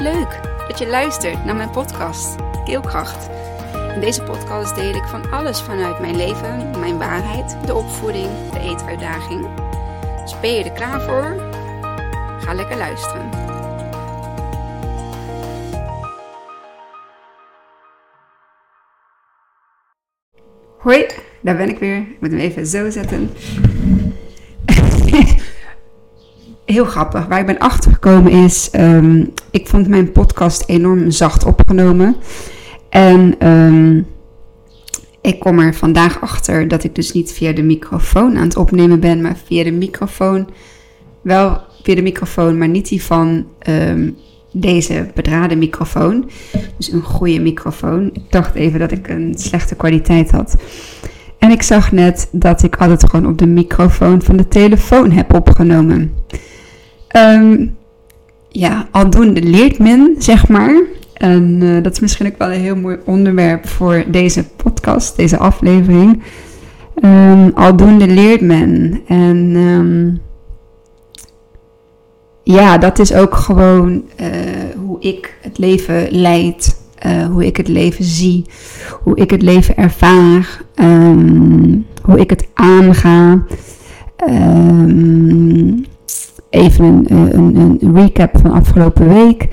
Leuk dat je luistert naar mijn podcast Keelkracht. In deze podcast deel ik van alles vanuit mijn leven, mijn waarheid, de opvoeding, de eetuitdaging. Dus ben je er klaar voor? Ga lekker luisteren. Hoi, daar ben ik weer. Ik moet hem even zo zetten. Heel grappig. Waar ik ben achtergekomen is, um, ik vond mijn podcast enorm zacht opgenomen. En um, ik kom er vandaag achter dat ik dus niet via de microfoon aan het opnemen ben, maar via de microfoon. Wel via de microfoon, maar niet die van um, deze bedraden microfoon. Dus een goede microfoon. Ik dacht even dat ik een slechte kwaliteit had. En ik zag net dat ik altijd gewoon op de microfoon van de telefoon heb opgenomen. Um, ja, aldoende leert men, zeg maar. En uh, dat is misschien ook wel een heel mooi onderwerp voor deze podcast, deze aflevering. Um, aldoende leert men. En um, ja, dat is ook gewoon uh, hoe ik het leven leid. Uh, hoe ik het leven zie. Hoe ik het leven ervaar. Hoe ik het aanga. Even een, een, een recap van afgelopen week.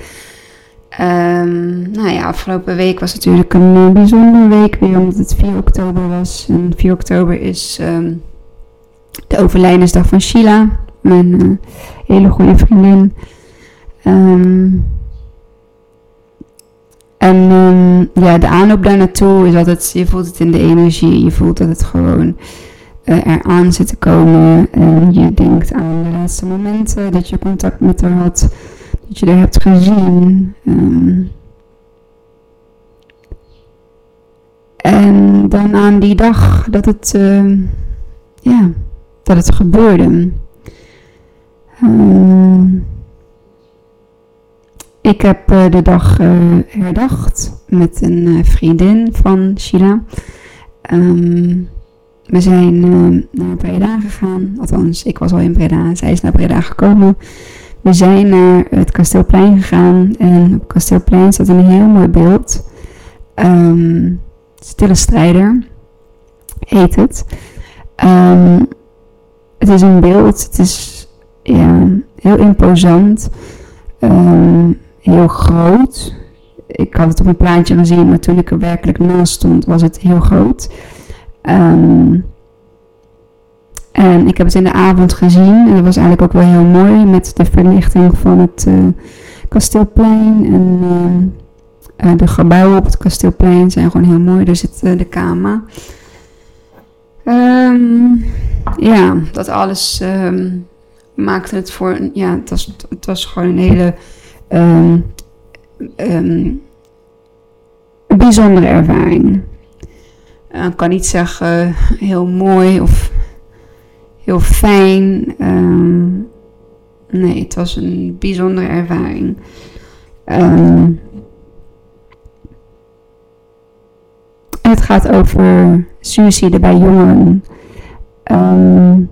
Um, nou ja, afgelopen week was natuurlijk een uh, bijzondere week weer, omdat het 4 oktober was. En 4 oktober is um, de overlijdensdag van Sheila, mijn uh, hele goede vriendin. Um, en ja, de aanloop daar naartoe is altijd, je voelt het in de energie, je voelt dat het gewoon eraan zit te komen. En je denkt aan de laatste momenten dat je contact met haar had dat je er hebt gezien. Um, en dan aan die dag dat het, uh, ja, dat het gebeurde. Um, ik heb uh, de dag uh, herdacht met een vriendin van Sheila. We zijn naar Breda gegaan. Althans, ik was al in Breda. Zij is naar Breda gekomen. We zijn naar het Kasteelplein gegaan en op Kasteelplein staat een heel mooi beeld. Um, Stille Strijder heet het. Um, het is een beeld, het is heel imposant, heel groot. Ik had het op een plaatje gezien, maar toen ik er werkelijk naast stond, was het heel groot. Um, en ik heb het in de avond gezien. En dat was eigenlijk ook wel heel mooi met de verlichting van het uh, kasteelplein. En uh, uh, de gebouwen op het kasteelplein zijn gewoon heel mooi. Daar zit de Kama. Um, ja, dat alles um, maakte het voor. Ja, het was, het was gewoon een hele. Bijzondere ervaring. Ik kan niet zeggen heel mooi of heel fijn. Um, nee, het was een bijzondere ervaring. Um, het gaat over suïcide bij jongeren. Um,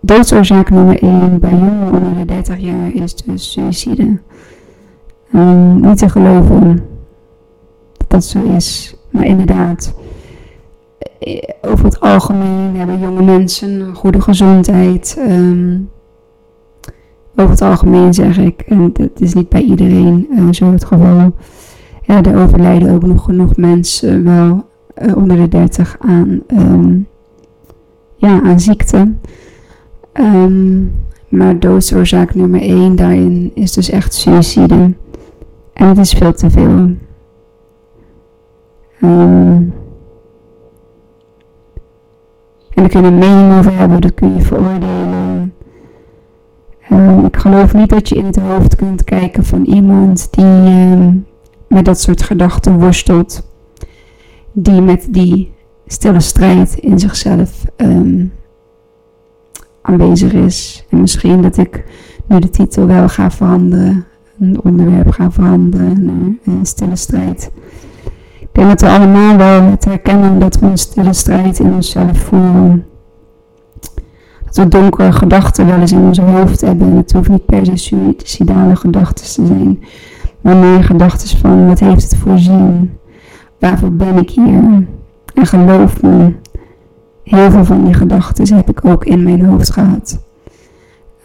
doodsoorzaak nummer 1 bij jongeren onder de 30 jaar is dus suïcide. Niet te geloven dat dat zo is, maar inderdaad. Eh, over het algemeen hebben jonge mensen goede gezondheid. Um, over het algemeen zeg ik, en dat is niet bij iedereen uh, zo het geval. Ja, er overlijden ook nog genoeg mensen wel uh, onder de 30 aan, um, ja, aan ziekte. Um, maar doodsoorzaak nummer 1 daarin is dus echt suïcide. En het is veel te veel. Um, en daar kun je een mening over hebben, dat kun je veroordelen. Um, ik geloof niet dat je in het hoofd kunt kijken van iemand die um, met dat soort gedachten worstelt. Die met die stille strijd in zichzelf um, aanwezig is. En misschien dat ik nu de titel wel ga veranderen, een onderwerp ga veranderen een stille strijd. Ik denk dat we allemaal wel het herkennen dat we een stille strijd in onszelf voelen. Dat we donkere gedachten wel eens in ons hoofd hebben. En het hoeft niet per se suicidale gedachten te zijn. Maar mijn gedachten van wat heeft het voor zin? Waarvoor ben ik hier? En geloof me, heel veel van die gedachten heb ik ook in mijn hoofd gehad.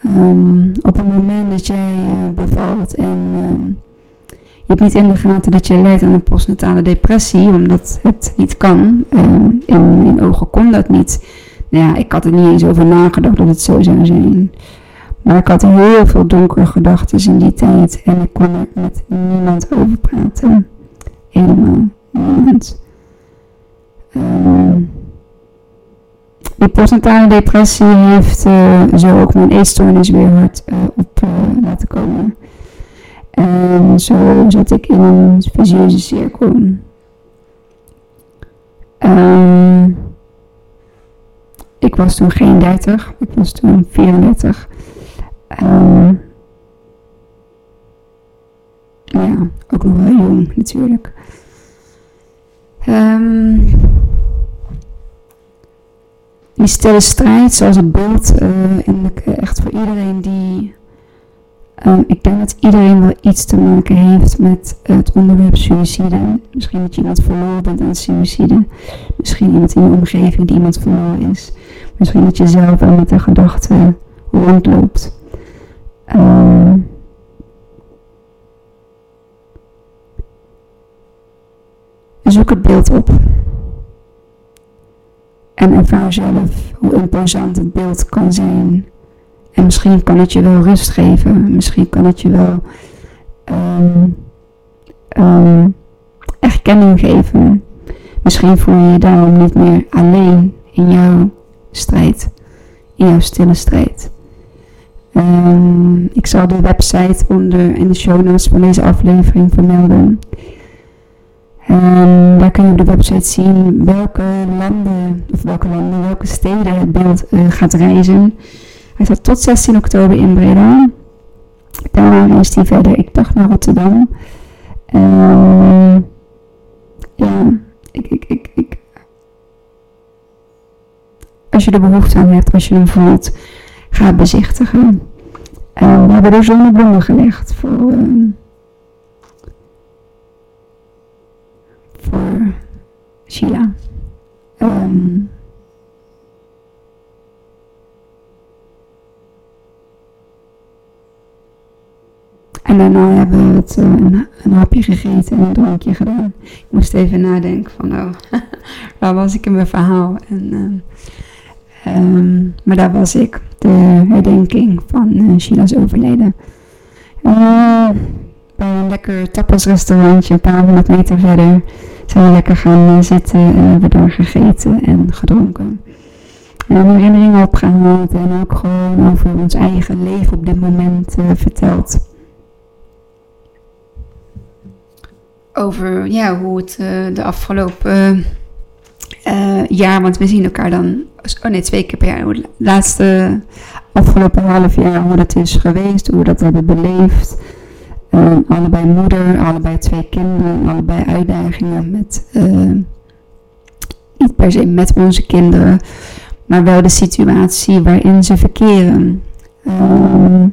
Um, op het moment dat jij uh, bevalt en uh, je hebt niet in de gaten dat je lijdt aan een postnatale depressie, omdat het niet kan. Uh, in mijn ogen kon dat niet. Nou ja, ik had er niet eens over nagedacht dat het zo zou zijn. Maar ik had heel veel donkere gedachten in die tijd en ik kon er met niemand over praten. Helemaal niemand. Um, die postnatale depressie heeft uh, zo ook mijn eetstoornis weer hard uh, op uh, laten komen. En zo zat ik in een visieuze cirkel. Um, ik was toen geen 30, ik was toen 34. Um, nou ja, ook nog wel jong natuurlijk. Um, die stille strijd, zoals het beeld, uh, en echt voor iedereen die. Um, ik denk dat iedereen wel iets te maken heeft met het onderwerp suïcide. Misschien dat je iemand verloren bent aan suïcide. Misschien iemand in je omgeving die iemand verloren is. Misschien dat je zelf wel met de gedachte rondloopt. Um, zoek het beeld op. En ervaar zelf hoe imposant het beeld kan zijn. En misschien kan het je wel rust geven. Misschien kan het je wel um, um, erkenning geven. Misschien voel je je daarom niet meer alleen in jouw strijd. In jouw stille strijd. Um, ik zal de website onder in de show notes van deze aflevering vermelden. En daar kun je op de website zien welke landen, of welke landen, welke steden het beeld uh, gaat reizen. Hij gaat tot 16 oktober in Breda. Daarna is hij verder, ik dacht naar Rotterdam. Uh, ja, ik, ik, ik. Als je er behoefte aan hebt, als je hem voelt, ga bezichtigen. Uh, we hebben er zonnebloemen gelegd voor... Uh, en daarna hebben we uh, een, hapje gegeten en een drankje gedaan. Ik moest even nadenken van, oh, waar was ik in mijn verhaal? En, uh, um, maar daar was ik, de herdenking van uh, Sheila's overleden. Bij een lekker tapasrestaurantje, een paar honderd meter verder zijn we lekker gaan zitten en hebben gegeten en gedronken. En herinneringen opgehaald en ook gewoon over ons eigen leven op dit moment verteld. Over ja, hoe het uh, de afgelopen uh, jaar, want we zien elkaar dan, oh nee, twee keer per jaar, hoe het laatste afgelopen half jaar, hoe dat is geweest, hoe we dat hebben beleefd. Allebei moeder, allebei twee kinderen, allebei uitdagingen met, uh, niet per se met onze kinderen, maar wel de situatie waarin ze verkeren. Uh,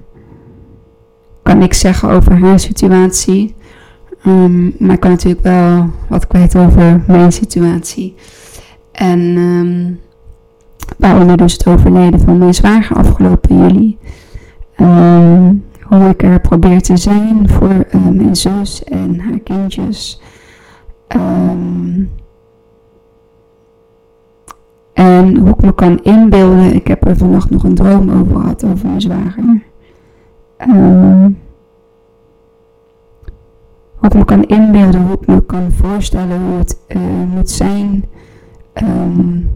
kan ik zeggen over haar situatie, um, maar ik kan natuurlijk wel wat kwijt over mijn situatie. En um, waaronder dus het overlijden van mijn zwager afgelopen juli. Um, hoe ik er probeer te zijn voor uh, mijn zus en haar kindjes. En hoe ik me kan inbeelden, ik heb er vannacht nog een droom over gehad, over mijn zwager. Ik me kan inbeelden, hoe ik me kan voorstellen hoe het uh, moet zijn um,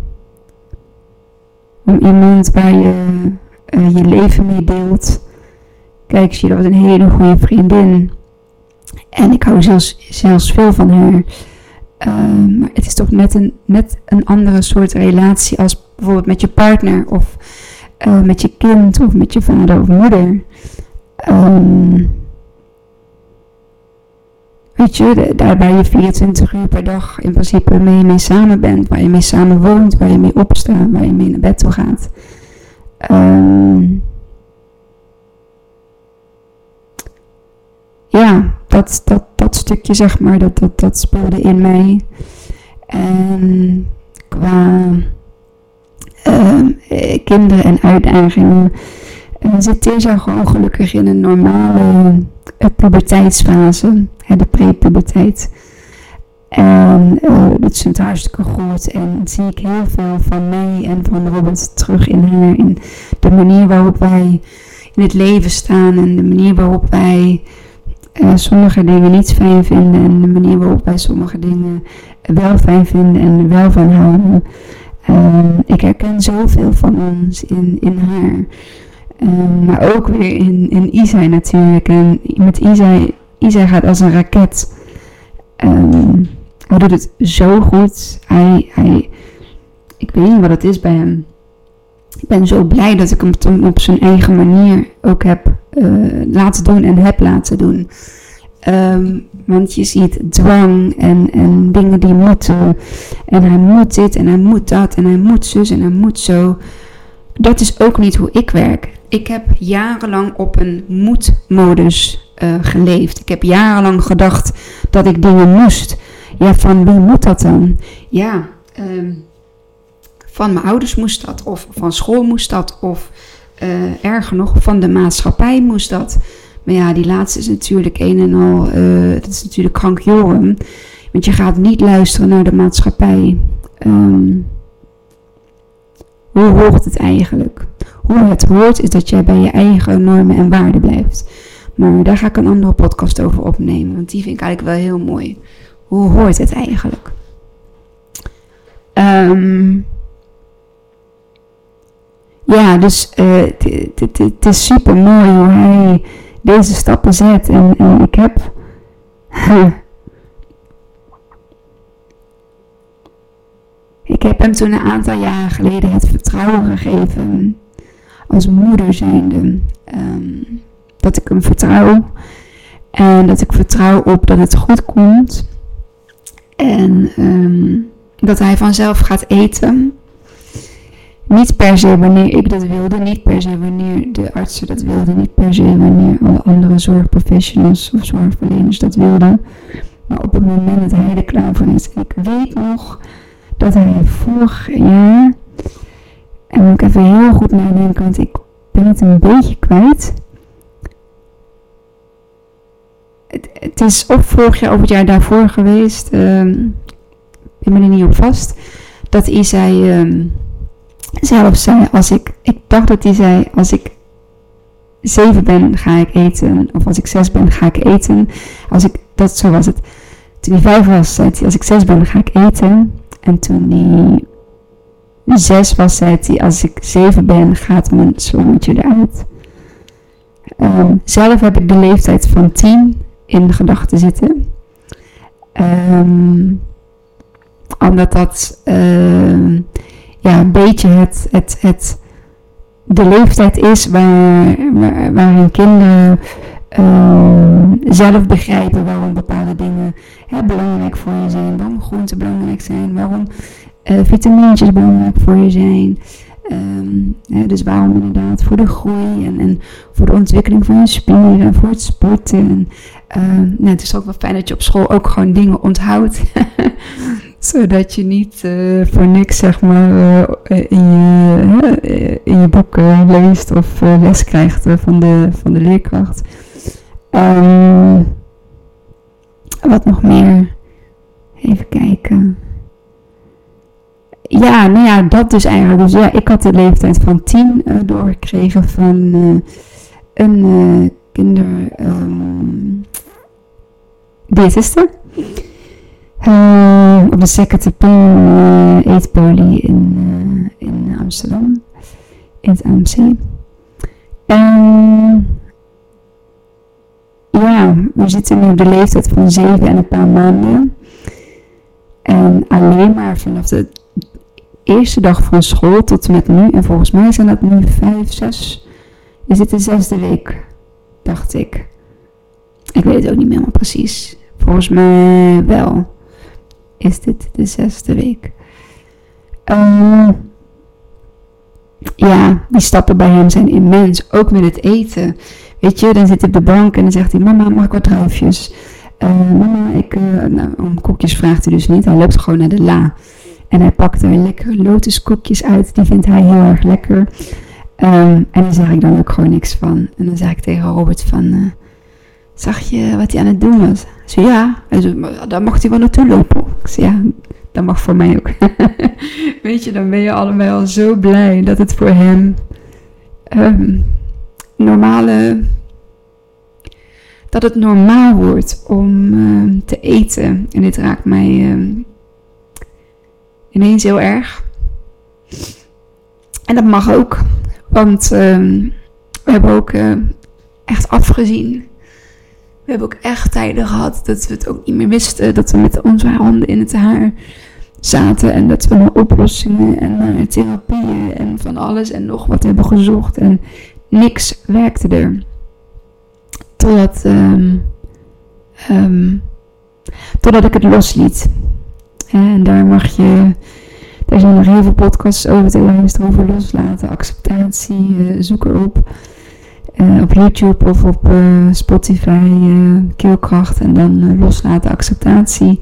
om iemand waar je uh, je leven mee deelt Kijk, dat was een hele goede vriendin. En ik hou zelfs, zelfs veel van haar. Uh, maar het is toch net een, net een andere soort relatie als bijvoorbeeld met je partner of uh, met je kind of met je vader of moeder. Um, weet je, daar waar je 24 uur per dag in principe mee, mee samen bent, waar je mee samen woont, waar je mee opstaat, waar je mee naar bed toe gaat. Um, ja, dat, dat, dat stukje, zeg maar, dat, dat, dat speelde in mij. En qua uh, kinderen en uitdagingen uh, zit Tessa gewoon gelukkig in een normale uh, puberteitsfase, de prepuberteit. En uh, dat het hartstikke goed. En zie ik heel veel van mij en van Robert terug in haar. In de manier waarop wij in het leven staan. En de manier waarop wij uh, sommige dingen niet fijn vinden. En de manier waarop wij sommige dingen wel fijn vinden en wel van houden. Uh, ik herken zoveel van ons in, in haar. Uh, maar ook weer in, in Isai natuurlijk. En met Isai, Isai gaat als een raket. Um, hij doet het zo goed. Hij, hij, ik weet niet wat het is bij hem. Ik ben zo blij dat ik hem op zijn eigen manier ook heb uh, laten doen en heb laten doen. Um, want je ziet dwang en, en dingen die moeten. En hij moet dit en hij moet dat en hij moet zus en hij moet zo. Dat is ook niet hoe ik werk. Ik heb jarenlang op een moedmodus uh, geleefd. Ik heb jarenlang gedacht dat ik dingen moest. Ja, van wie moet dat dan? Ja, um, van mijn ouders moest dat, of van school moest dat, of uh, erger nog, van de maatschappij moest dat. Maar ja, die laatste is natuurlijk een en al, uh, dat is natuurlijk krankjoren. Want je gaat niet luisteren naar de maatschappij. Um, hoe hoort het eigenlijk? Hoe het hoort is dat jij bij je eigen normen en waarden blijft. Maar daar ga ik een andere podcast over opnemen, want die vind ik eigenlijk wel heel mooi. Hoe hoort het eigenlijk? Um, ja, dus het uh, is super mooi hoe hij deze stappen zet. En, en ik heb. ik heb hem toen een aantal jaren geleden het vertrouwen gegeven. Als moeder zijnde. Um, dat ik hem vertrouw. En dat ik vertrouw op dat het goed komt. En um, dat hij vanzelf gaat eten. Niet per se wanneer ik dat wilde, niet per se wanneer de artsen dat wilden, niet per se wanneer alle andere zorgprofessionals of zorgverleners dat wilden. Maar op het moment dat hij er klaar voor is. ik weet nog dat hij vorig jaar, en moet ik even heel goed nadenken, want ik ben het een beetje kwijt. Het, is of vorig jaar of het jaar daarvoor geweest, um, ik ben er niet op vast, dat hij zei... Um, zelf zei, als ik, ik dacht dat hij zei, als ik zeven ben, ga ik eten. Of als ik zes ben, ga ik eten. Als ik, dat, zo was het. Toen hij vijf was, zei hij, als ik zes ben, ga ik eten. En toen hij zes was, zei hij, als ik zeven ben, gaat mijn slangetje eruit. Um, zelf heb ik de leeftijd van tien in gedachten zitten. Um, omdat dat... Uh, ja, een beetje het, het, het, de leeftijd is waar, waar, waarin kinderen uh, zelf begrijpen waarom bepaalde dingen hè, belangrijk voor je zijn, waarom groenten belangrijk zijn, waarom uh, vitamintjes belangrijk voor je zijn. Hè, dus waarom inderdaad voor de groei en, en voor de ontwikkeling van je spieren, voor het sporten. En, uh, nou, het is ook wel fijn dat je op school ook gewoon dingen onthoudt. Zodat je niet uh, voor niks, zeg maar, uh, in, je, in je boeken leest of les krijgt van, de, van de leerkracht. Um, wat nog meer? Even kijken. Ja, nou ja, dat dus eigenlijk. Dus ja, ik had de leeftijd van tien uh, doorgekregen van een uh, kinder um, op de Secretary uh, Eetpolie in, in Amsterdam. In het AMC. En ja, we zitten nu op de leeftijd van zeven en een paar maanden. En alleen maar vanaf de eerste dag van school tot en met nu, en volgens mij zijn dat nu vijf, zes, is dit de zesde week, dacht ik. Ik weet het ook niet meer helemaal precies. Volgens mij wel is dit de zesde week. Um, ja, die stappen bij hem zijn immens. Ook met het eten. Weet je, dan zit hij op de bank en dan zegt hij: Mama, mag ik wat druifjes? mama, ik, nou, om koekjes vraagt hij dus niet. Hij loopt gewoon naar de la. En hij pakt er lekkere lotuskoekjes uit. Die vindt hij heel erg lekker. Ehm, en daar zeg ik dan ook gewoon niks van. En dan zeg ik tegen Robert van... zag je wat hij aan het doen was? Ze ja. Hij zei, dan mag hij wel naartoe lopen. Ik zei, ja, dat mag voor mij ook. Weet je, dan ben je allebei al zo blij dat het voor hem um, normale. Dat het normaal wordt om uh, te eten. En dit raakt mij uh, ineens heel erg. En dat mag ook. Want um, we hebben ook uh, echt afgezien. We hebben ook echt tijden gehad dat we het ook niet meer wisten. Dat we met onze handen in het haar zaten en dat we naar oplossingen en naar therapieën en van alles en nog wat hebben gezocht en niks werkte er. Totdat, um, um, totdat ik het losliet. En daar mag je, daar zijn nog heel veel podcasts over te luisteren over loslaten, acceptatie, uh, zoek erop. Uh, op YouTube of op uh, Spotify, uh, keelkracht en dan loslaten, acceptatie.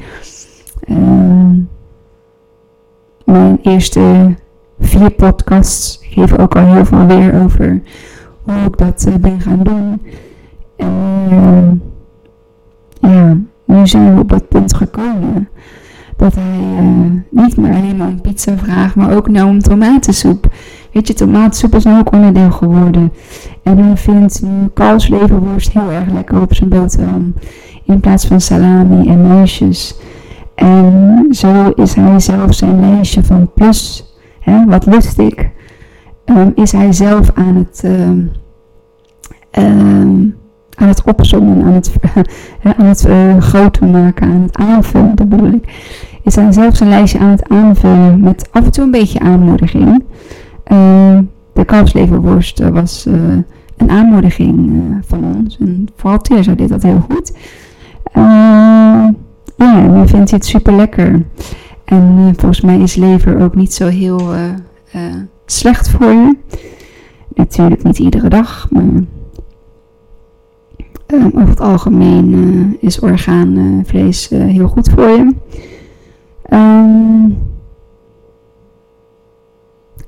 Uh, mijn eerste vier podcasts geven ook al heel veel weer over hoe ik dat ben gaan doen. En uh, ja, nu zijn we op dat punt gekomen. Dat hij uh, niet meer alleen maar een pizza vraagt, maar ook nou om tomatensoep. Weet je, tomatensoep is nu ook onderdeel geworden. En hij vindt nu kalfsleverworst heel erg lekker op zijn boterham. In plaats van salami en meisjes. En zo is hij zelf zijn lijstje van plus, hè, wat lust ik, um, is hij zelf aan het, um, aan het opzommen, aan het, aan het uh, groter maken, aan het aanvullen, dat bedoel ik. Is hij zelf zijn lijstje aan het aanvullen met af en toe een beetje aanmoediging. de kalfsleverworst was een aanmoediging van ons. En vooral Teerza deed dat heel goed. Uh, ja, nu vindt hij het super lekker. En volgens mij is lever ook niet zo heel slecht voor je. Natuurlijk niet iedere dag, maar over het algemeen is orgaanvlees heel goed voor je. Um,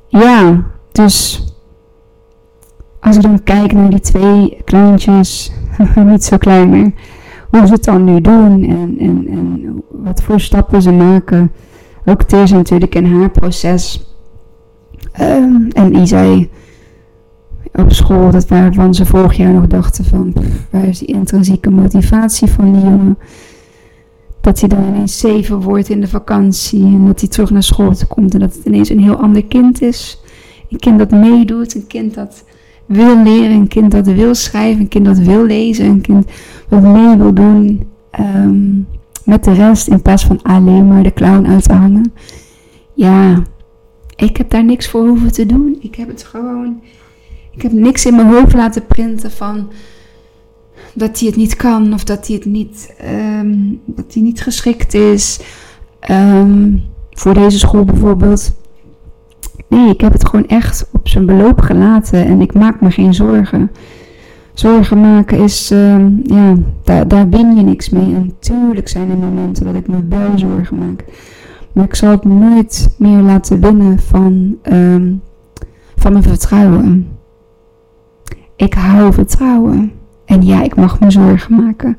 ja, dus als ik dan kijk naar die twee kleintjes, niet zo klein meer hoe ze het dan nu doen en, en, en wat voor stappen ze maken. Ook Teers natuurlijk in haar proces. Um, en Isai op school, dat waarvan ze vorig jaar nog dachten van, waar is die intrinsieke motivatie van die jongen? Dat hij dan ineens zeven wordt in de vakantie en dat hij terug naar school komt en dat het ineens een heel ander kind is. Een kind dat meedoet, een kind dat wil leren, een kind dat wil schrijven, een kind dat wil lezen, een kind wat mee wil doen um, met de rest in plaats van alleen maar de clown uit te hangen. Ja, ik heb daar niks voor hoeven te doen. Ik heb het gewoon. Ik heb niks in mijn hoofd laten printen van dat hij het niet kan of dat hij het niet, um, dat hij niet geschikt is. Um, voor deze school bijvoorbeeld. Nee, ik heb het gewoon echt op zijn beloop gelaten en ik maak me geen zorgen. Zorgen maken is, uh, ja, daar, daar win je niks mee. En tuurlijk zijn er momenten dat ik me wel zorgen maak. Maar ik zal het nooit meer laten winnen van, van mijn vertrouwen. Ik hou vertrouwen. En ja, ik mag me zorgen maken.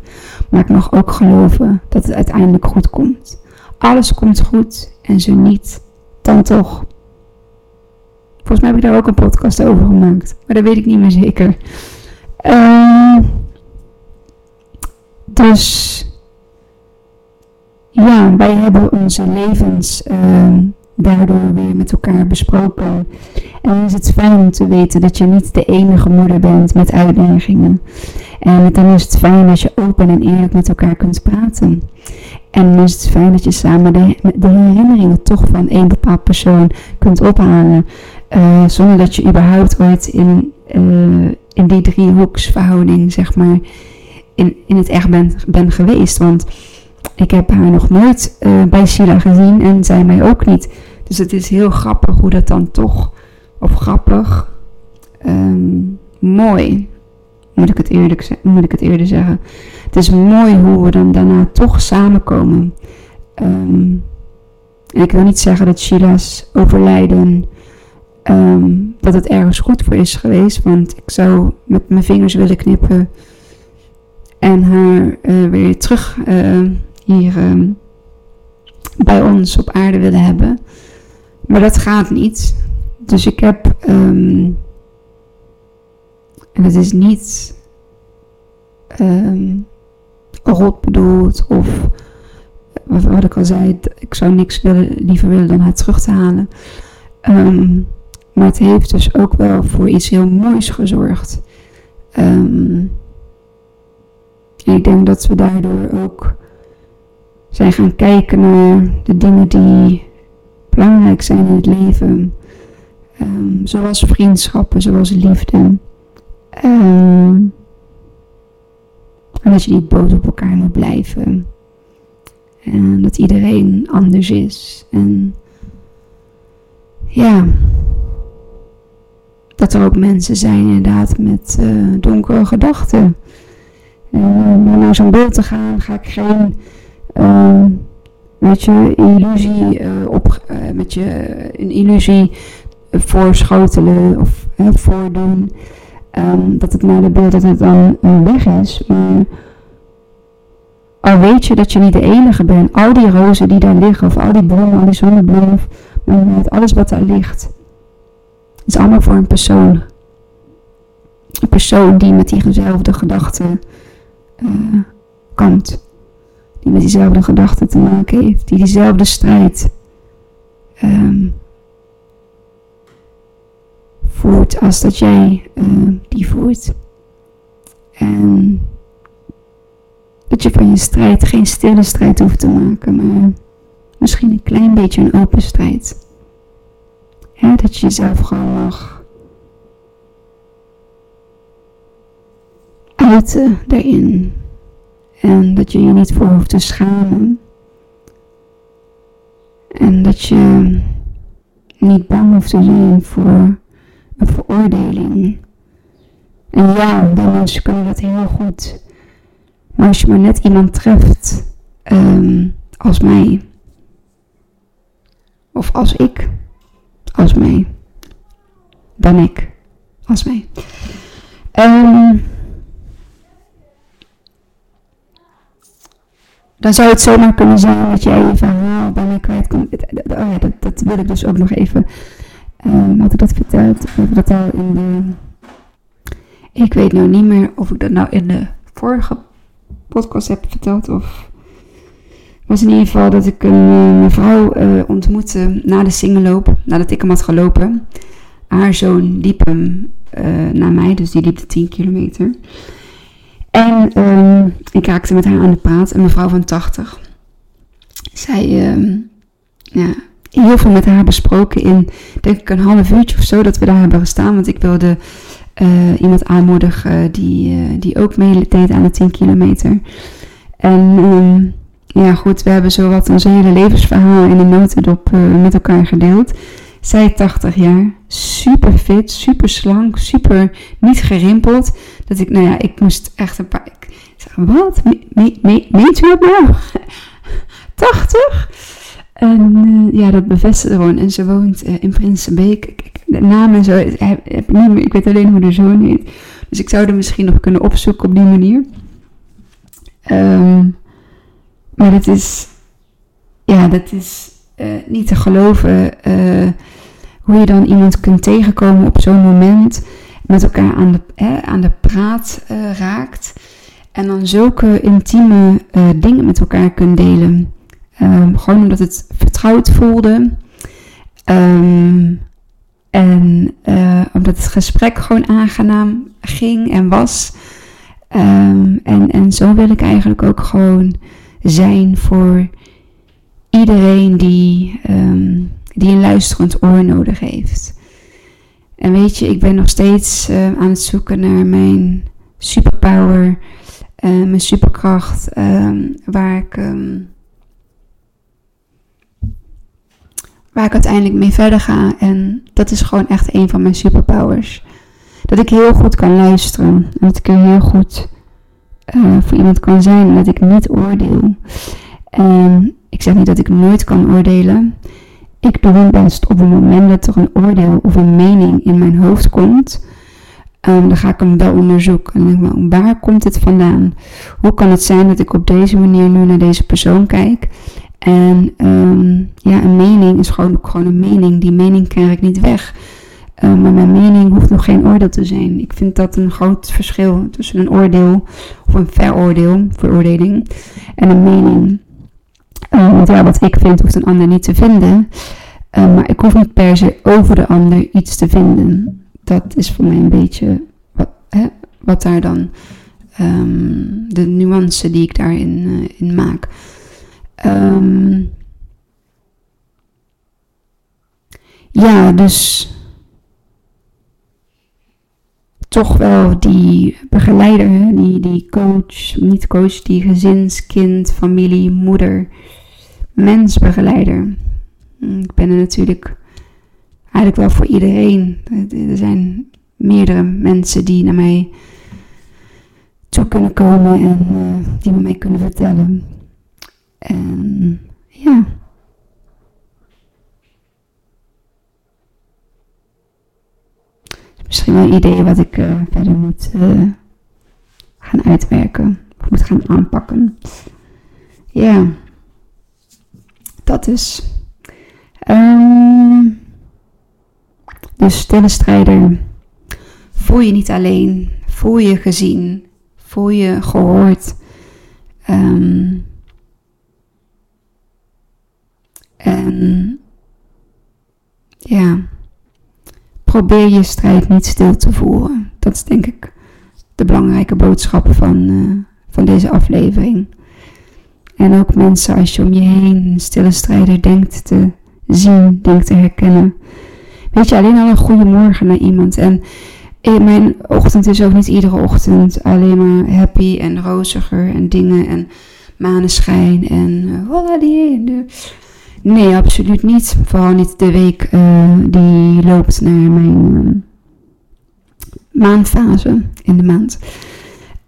Maar ik mag ook geloven dat het uiteindelijk goed komt. Alles komt goed en zo niet, dan toch. Volgens mij heb ik daar ook een podcast over gemaakt. Maar dat weet ik niet meer zeker. Uh, dus ja, wij hebben onze levens uh, daardoor weer met elkaar besproken. En dan is het fijn om te weten dat je niet de enige moeder bent met uitdagingen. En dan is het fijn dat je open en eerlijk met elkaar kunt praten. En dan is het fijn dat je samen de, de herinneringen toch van één bepaald persoon kunt ophalen. Uh, zonder dat je überhaupt ooit in, uh, in die driehoeksverhouding, zeg maar, in, in het echt ben, ben geweest. Want ik heb haar nog nooit uh, bij Sheila gezien en zij mij ook niet. Dus het is heel grappig hoe dat dan toch, of grappig, um, mooi, moet ik het, eerlijk, moet ik het eerder zeggen. Het is mooi hoe we dan daarna toch samenkomen. Ehm, en ik wil niet zeggen dat Sheila's overlijden, ehm, dat het ergens goed voor is geweest. Want ik zou met mijn vingers willen knippen en haar uh, weer terug uh, hier um, bij ons op aarde willen hebben. Maar dat gaat niet. Dus ik heb, um, en het is niet um, rot bedoeld of wat ik al zei, ik zou niks willen, liever willen dan haar terug te halen. Maar het heeft dus ook wel voor iets heel moois gezorgd. Ik denk dat we daardoor ook zijn gaan kijken naar de dingen die belangrijk zijn in het leven. Um, zoals vriendschappen, zoals liefde. Um, en dat je niet boos op elkaar moet blijven. En dat iedereen anders is. En ja, dat er ook mensen zijn inderdaad met uh, donkere gedachten. En om naar zo'n beeld te gaan, ga ik geen met je illusie uh, op, uh, met je een illusie voorschotelen of voordoen. Um, dat het naar de beeld dat het dan weg is. Maar al weet je dat je niet de enige bent, al die rozen die daar liggen, of al die bloemen, al die zonnebloemen, of met alles wat daar ligt, is allemaal voor een persoon. Een persoon die met diezelfde gedachten uh, komt. Die met diezelfde gedachten te maken heeft. Die diezelfde strijd um, voert als dat jij uh, die voert. En dat je van je strijd geen stille strijd hoeft te maken, maar misschien een klein beetje een open strijd. Dat je jezelf gewoon mag uiten daarin. En dat je je niet voor hoeft te schamen. En dat je niet bang hoeft te zijn voor een veroordeling. En ja, de mensen kunnen dat heel goed. Maar als je maar net iemand treft um, als mij, of als ik, als mij, dan ik, als mij. Um, dan zou het zomaar kunnen zijn dat jij je verhaal mij kwijtkomt. Oh ja, dat, dat wil ik dus ook nog even. Um, had ik dat verteld? Of heb dat al in de. Ik weet nou niet meer of ik dat nou in de vorige podcast heb verteld. Of was in ieder geval dat ik een uh, mevrouw uh, ontmoette na de singelloop. Nadat ik hem had gelopen. Haar zoon liep hem uh, naar mij, dus die liep de 10 kilometer. En um, ik raakte met haar aan de praat, een mevrouw van 80. Zij, um, ja, heel veel met haar besproken in, denk ik, een half uurtje of zo dat we daar hebben gestaan. Want ik wilde uh, iemand aanmoedigen die, uh, die ook meedeed aan de 10 kilometer. En um, ja, goed, we hebben zo wat ons hele levensverhaal in een notendop uh, met elkaar gedeeld. Zij 80 jaar, super fit, super slank, super niet gerimpeld. Dat ik, nou ja, ik moest echt een paar. Ik zeg, wat? Me, me, me, meent u nou? 80? En uh, ja, dat bevestigde gewoon. En ze woont uh, in Prinsenbeek. De naam en zo heb, heb ik niet meer. Ik weet alleen hoe de zoon heet. Dus ik zou er misschien nog kunnen opzoeken op die manier. Um, maar dat is. Ja, dat is niet te geloven. Hoe je dan iemand kunt tegenkomen op zo'n moment. Met elkaar aan de, eh, aan de praat raakt. En dan zulke intieme dingen met elkaar kunt delen. Um, gewoon omdat het vertrouwd voelde. Um, en uh, omdat het gesprek gewoon aangenaam ging en was. Um, en, en zo wil ik eigenlijk ook gewoon zijn voor iedereen die, die een luisterend oor nodig heeft. En weet je, ik ben nog steeds uh, aan het zoeken naar mijn superpower, uh, mijn superkracht, waar ik waar ik uiteindelijk mee verder ga. En dat is gewoon echt een van mijn superpowers. dat ik heel goed kan luisteren. En dat ik heel goed uh, voor iemand kan zijn. Dat ik niet oordeel. Ik zeg niet dat ik nooit kan oordelen. Ik mijn best op het moment dat er een oordeel of een mening in mijn hoofd komt. Um, dan ga ik hem wel onderzoeken. En denk waar komt het vandaan? Hoe kan het zijn dat ik op deze manier nu naar deze persoon kijk? En um, ja, een mening is gewoon, gewoon een mening. Die mening krijg ik niet weg. Um, maar mijn mening hoeft nog geen oordeel te zijn. Ik vind dat een groot verschil tussen een oordeel of een veroordeel, veroordeling, en een mening. Um, want ja, wat ik vind hoeft een ander niet te vinden. maar ik hoef niet per se over de ander iets te vinden. Dat is voor mij een beetje wat, hè, wat daar dan de nuance die ik daarin uh, in maak. Um, ja, dus toch wel die begeleider, die, die coach, niet coach, die gezinskind, familie, moeder, mensbegeleider. Ik ben er natuurlijk eigenlijk wel voor iedereen. Er zijn meerdere mensen die naar mij toe kunnen komen en uh, die me mij kunnen vertellen. En ja. Misschien wel een idee wat ik uh, verder moet uh, gaan uitwerken. Of moet gaan aanpakken. Ja. Dat is. Um, dus stille strijder. Voel je niet alleen. Voel je gezien. Voel je gehoord. Um, En ja, probeer je strijd niet stil te voeren. Dat is denk ik de belangrijke boodschap van, uh, van deze aflevering. En ook mensen als je om je heen een stille strijder denkt te zien, denkt te herkennen. Weet je, alleen al een goede morgen naar iemand. En in mijn ochtend is ook niet iedere ochtend alleen maar happy en roziger en dingen en maneschijn en uh, die. Nee, absoluut niet. Vooral niet de week uh, die loopt naar mijn uh, maandfase in de maand.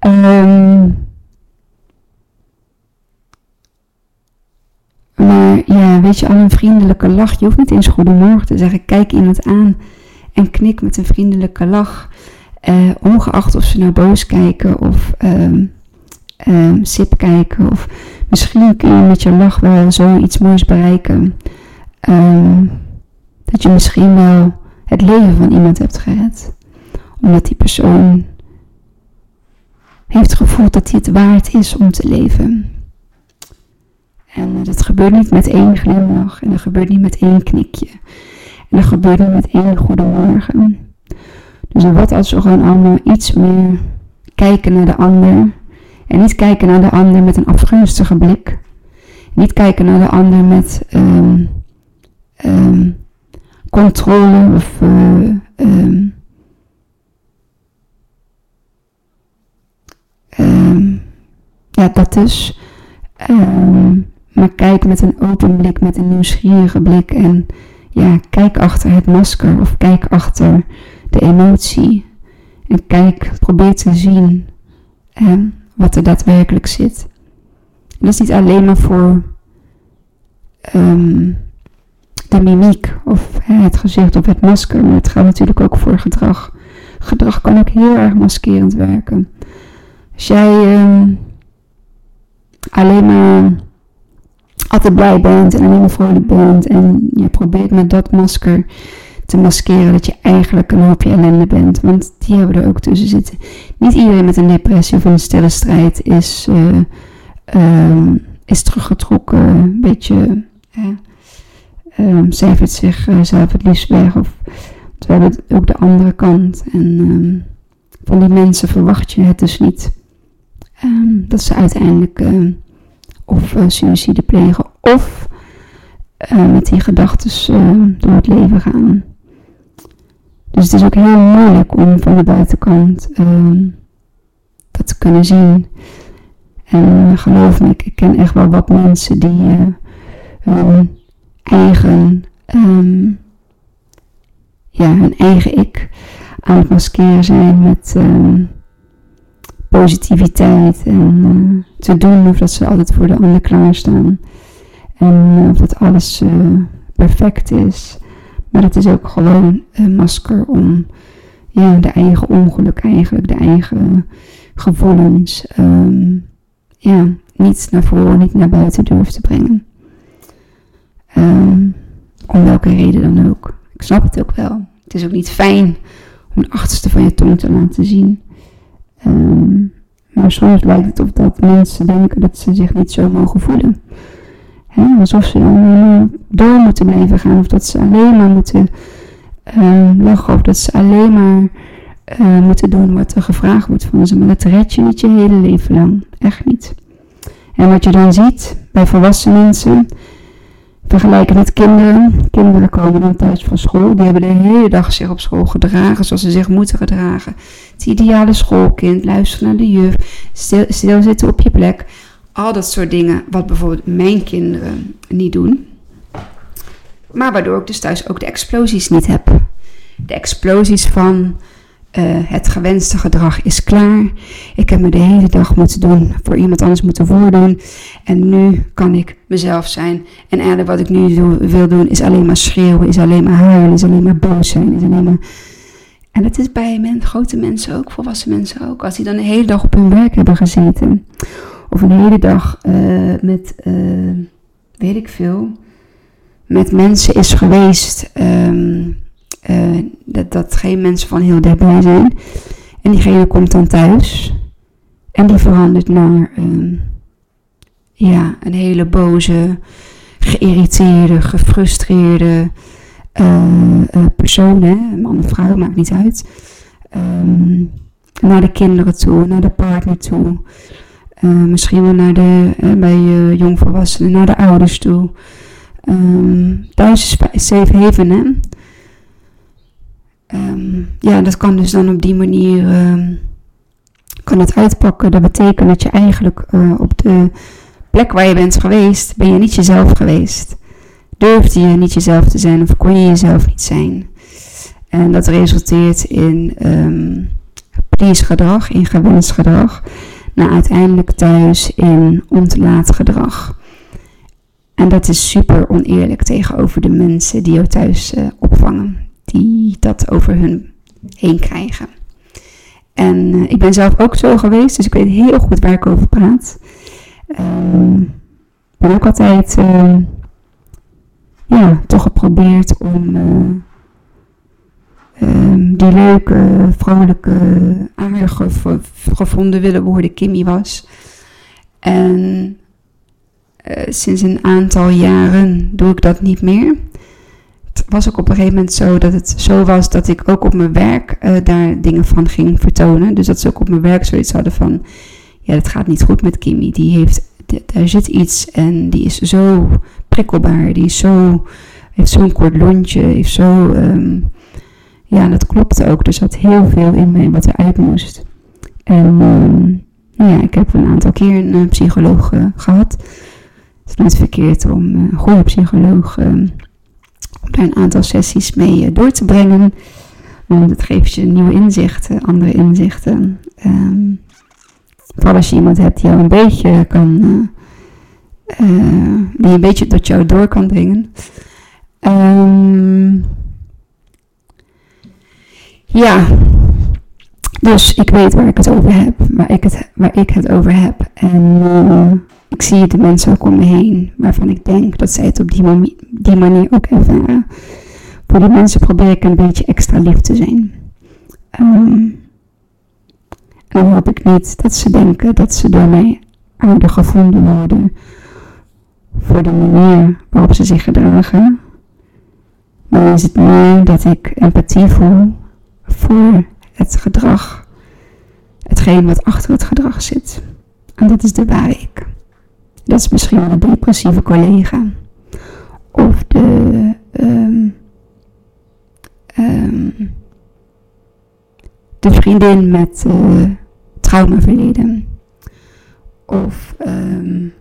Um, maar ja, weet je, al een vriendelijke lach. Je hoeft niet eens goedemorgen te zeggen. Kijk iemand aan en knik met een vriendelijke lach. Uh, ongeacht of ze naar boos kijken of um, sip kijken of Misschien kun je met je lach wel zoiets moois bereiken. Ehm, dat je misschien wel het leven van iemand hebt gered. Omdat die persoon heeft gevoeld dat hij het waard is om te leven. En uh, dat gebeurt niet met één glimlach. En dat gebeurt niet met één knikje. En dat gebeurt niet met één goedemorgen. Dus wat als we gewoon allemaal iets meer kijken naar de ander en niet kijken naar de ander met een afgunstige blik. Niet kijken naar de ander met um, um, controle of uh, ja, dat dus. maar kijk met een open blik, met een nieuwsgierige blik. En ja, kijk achter het masker of kijk achter de emotie. En kijk, probeer te zien wat er daadwerkelijk zit. Dat is niet alleen maar voor um, de mimiek of het gezicht of het masker, maar het gaat natuurlijk ook voor gedrag. Gedrag kan ook heel erg maskerend werken. Als jij um, alleen maar altijd blij bent en alleen maar vrolijk bent en je probeert met dat masker te maskeren dat je eigenlijk een hoopje ellende bent. Want die hebben er ook tussen zitten. Niet iedereen met een depressie of een stille strijd is, uh, is teruggetrokken. Een beetje uh, cijfert zichzelf het liefst weg. Of, we hebben ook de andere kant. En um, van die mensen verwacht je het dus niet. Um, dat ze uiteindelijk of uh, suïcide plegen of met die gedachten door het leven gaan. Dus het is ook heel moeilijk om van de buitenkant uh, dat te kunnen zien. En geloof me, ik ken echt wel wat mensen die uh, hun eigen, um, ja, hun eigen ik aan het maskeren zijn met ehm, positiviteit en uh, te doen of dat ze altijd voor de ander klaarstaan. En of dat alles perfect is. Maar het is ook gewoon een masker om ja, de eigen ongeluk eigenlijk, de eigen gevoelens, ehm, ja, niet naar voren, niet naar buiten durven te brengen. Um, om welke reden dan ook. Ik snap het ook wel. Het is ook niet fijn om de achterste van je tong te laten zien. Ehm, maar soms lijkt het of dat mensen denken dat ze zich niet zo mogen voelen. Alsof ze dan door moeten blijven gaan. Of dat ze alleen maar moeten uh, lachen. Of dat ze alleen maar uh, moeten doen wat er gevraagd wordt van ze. Maar dat red je niet je hele leven lang. Echt niet. En wat je dan ziet bij volwassen mensen, vergelijken met kinderen. Kinderen komen dan thuis van school. Die hebben de hele dag zich op school gedragen zoals ze zich moeten gedragen. Het ideale schoolkind, luisteren naar de juf, stil zitten op je plek. Al dat soort dingen wat bijvoorbeeld mijn kinderen niet doen. Maar waardoor ik dus thuis ook de explosies niet heb. De explosies van uh, het gewenste gedrag is klaar. Ik heb me de hele dag moeten doen, voor iemand anders moeten voordoen. En nu kan ik mezelf zijn. En eigenlijk wat ik nu wil doen is alleen maar schreeuwen, is alleen maar huilen, is alleen maar boos zijn, is alleen maar... En dat is bij grote mensen ook, volwassen mensen ook. Als die dan de hele dag op hun werk hebben gezeten. Of een hele dag uh, met, uh, weet ik veel, met mensen is geweest... Um, uh, dat, dat geen mensen van heel dichtbij zijn. En diegene komt dan thuis. En die verandert naar uh, ja, een hele boze, geïrriteerde, gefrustreerde persoon. Hè? Man of vrouw, maakt niet uit. Um, naar de kinderen toe, naar de partner toe. Misschien wel naar de, bij jongvolwassenen, naar de ouders toe. Um, thuis is safe haven, hè. Um, ja, dat kan dus dan op die manier um, kan het uitpakken. Dat betekent dat je eigenlijk uh, op de plek waar je bent geweest, ben je niet jezelf geweest. Durfde je niet jezelf te zijn of kon je jezelf niet zijn. En dat resulteert in please gedrag, in gewenst gedrag. Nou, uiteindelijk thuis in ontlaat gedrag. En dat is super oneerlijk tegenover de mensen die jou thuis uh, opvangen die dat over hun heen krijgen. En uh, ik ben zelf ook zo geweest, dus ik weet heel goed waar ik over praat. Uh, ik ben ook altijd uh, ja, toch geprobeerd om uh, die leuke, vrolijke, aardige, gevonden willen worden Kimmy was. En sinds een aantal jaren doe ik dat niet meer was ook op een gegeven moment zo dat het zo was dat ik ook op mijn werk uh, daar dingen van ging vertonen. Dus dat ze ook op mijn werk zoiets hadden van, ja, het gaat niet goed met Kimmy. Die heeft, daar zit iets en die is zo prikkelbaar, die is zo, heeft zo'n kort lontje, heeft zo, um, ja, dat klopte ook. Er zat heel veel in mij wat eruit moest. En um, nou ja, ik heb een aantal keer een uh, psycholoog uh, gehad. Het is nooit verkeerd om een goede psycholoog... Om daar een aantal sessies mee eh, door te brengen. Want het geeft je nieuwe inzichten, andere inzichten. Um, vooral als je iemand hebt die jou een beetje kan, die een beetje tot jou door kan dringen. Um, ja, dus ik weet waar ik het over heb, waar ik het, waar ik het over heb. En uh, ik zie de mensen ook om me heen waarvan ik denk dat zij het op die, die manier ook ervaren. Voor die mensen probeer ik een beetje extra lief te zijn. Um, en dan hoop ik niet dat ze denken dat ze door mij aardig gevonden worden voor de manier waarop ze zich gedragen. Maar dan is het meer dat ik empathie voel voor het gedrag, hetgeen wat achter het gedrag zit. En dat is de ware ik. Dat is misschien wel de depressieve collega. Of de um, um, de vriendin met uh, traumaverleden. Of um,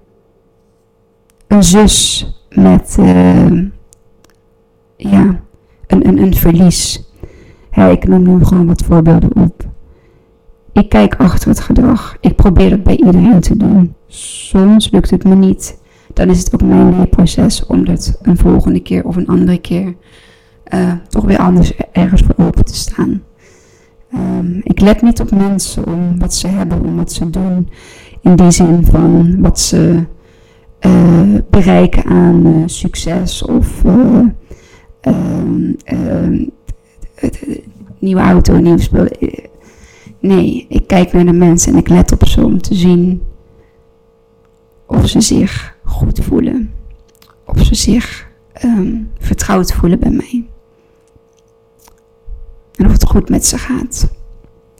een zus met uh, ja, een, een, een verlies. Ja, ik noem nu gewoon wat voorbeelden op. Ik kijk achter het gedrag. Ik probeer het bij iedereen te doen. Soms lukt het me niet. Dan is het ook mijn leerproces om dat een volgende keer of een andere keer uh, toch weer anders ergens voor open te staan. Um, ik let niet op mensen om wat ze hebben, om wat ze doen. In die zin van wat ze uh, bereiken aan uh, succes of nieuwe auto, nieuw speel. Nee, ik kijk naar de mensen en ik let op ze om te zien of ze zich goed voelen. Of ze zich um, vertrouwd voelen bij mij. En of het goed met ze gaat.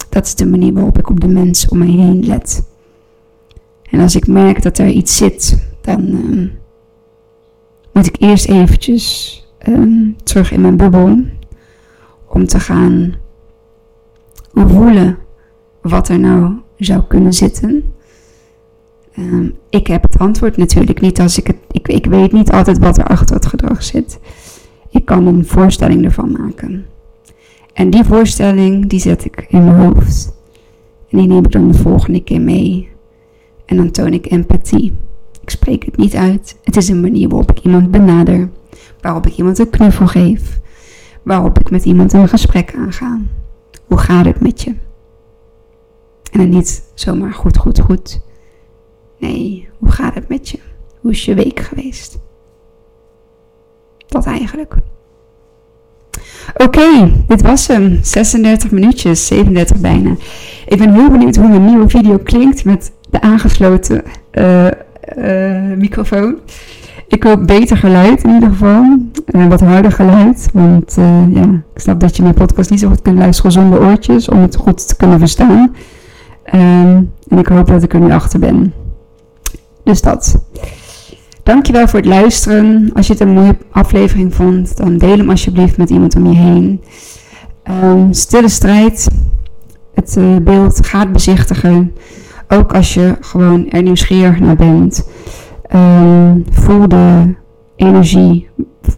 Dat is de manier waarop ik op de mensen om mij heen let. En als ik merk dat er iets zit, dan um, moet ik eerst eventjes um, terug in mijn bubbel. Om te gaan voelen wat er nou zou kunnen zitten. Um, ik heb het antwoord natuurlijk niet als ik het. Ik, ik weet niet altijd wat er achter het gedrag zit. Ik kan een voorstelling ervan maken. En die voorstelling die zet ik in mijn hoofd. En die neem ik dan de volgende keer mee. En dan toon ik empathie. Ik spreek het niet uit. Het is een manier waarop ik iemand benader. Waarop ik iemand een knuffel geef. Waarop ik met iemand een gesprek aanga. Hoe gaat het met je? En dan niet zomaar goed, goed, goed. Nee, hoe gaat het met je? Hoe is je week geweest? Dat eigenlijk. Oké, dit was hem. 36 minuutjes, 37 bijna. Ik ben heel benieuwd hoe mijn nieuwe video klinkt met de aangesloten uh, uh, microfoon. Ik hoop beter geluid in ieder geval. Uh, wat harder geluid. Want ja, ik snap dat je mijn podcast niet zo goed kunt luisteren zonder oortjes. Om het goed te kunnen verstaan. Um, en ik hoop dat ik er nu achter ben. Dus dat. Dankjewel voor het luisteren. Als je het een mooie aflevering vond, dan deel hem alsjeblieft met iemand om je heen. Um, stille strijd. Het uh, beeld gaat bezichtigen. Ook als je gewoon er nieuwsgierig naar bent. Um, voel de energie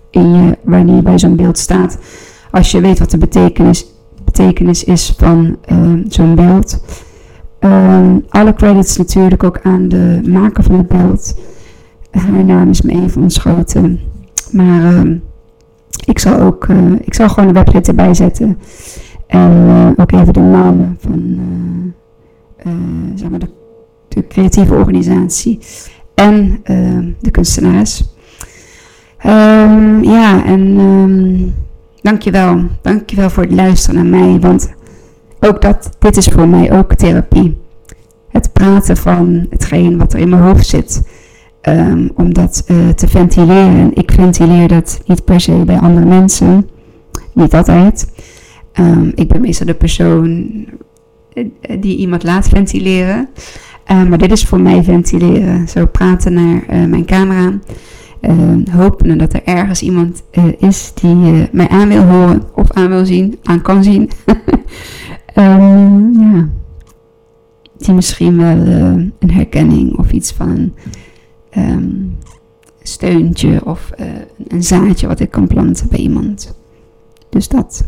in je wanneer je bij zo'n beeld staat. Als je weet wat de betekenis, betekenis is van uh, zo'n beeld. Um, alle credits natuurlijk ook aan de maker van het beeld. Haar naam is me even ontschoten. Maar ik, zal ook, uh, ik zal gewoon de website erbij zetten. En uh, ook even de namen van zeg maar de, creatieve organisatie. En de kunstenaars. Um, ja, en um, dankjewel. Dankjewel voor het luisteren naar mij. Want ook dat, dit is voor mij ook therapie. Het praten van hetgeen wat er in mijn hoofd zit. Om dat uh, te ventileren. Ik ventileer dat niet per se bij andere mensen. Niet altijd. Ik ben meestal de persoon eh, die iemand laat ventileren. Uh, maar dit is voor mij ventileren. Zo praten naar uh, mijn camera. hopen dat er ergens iemand is die mij aan wil horen of aan wil zien, aan kan zien. Um, ja. Die misschien wel uh, een herkenning of iets van een um, steuntje of uh, een zaadje wat ik kan planten bij iemand. Dus dat.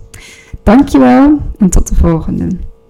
Dankjewel en tot de volgende.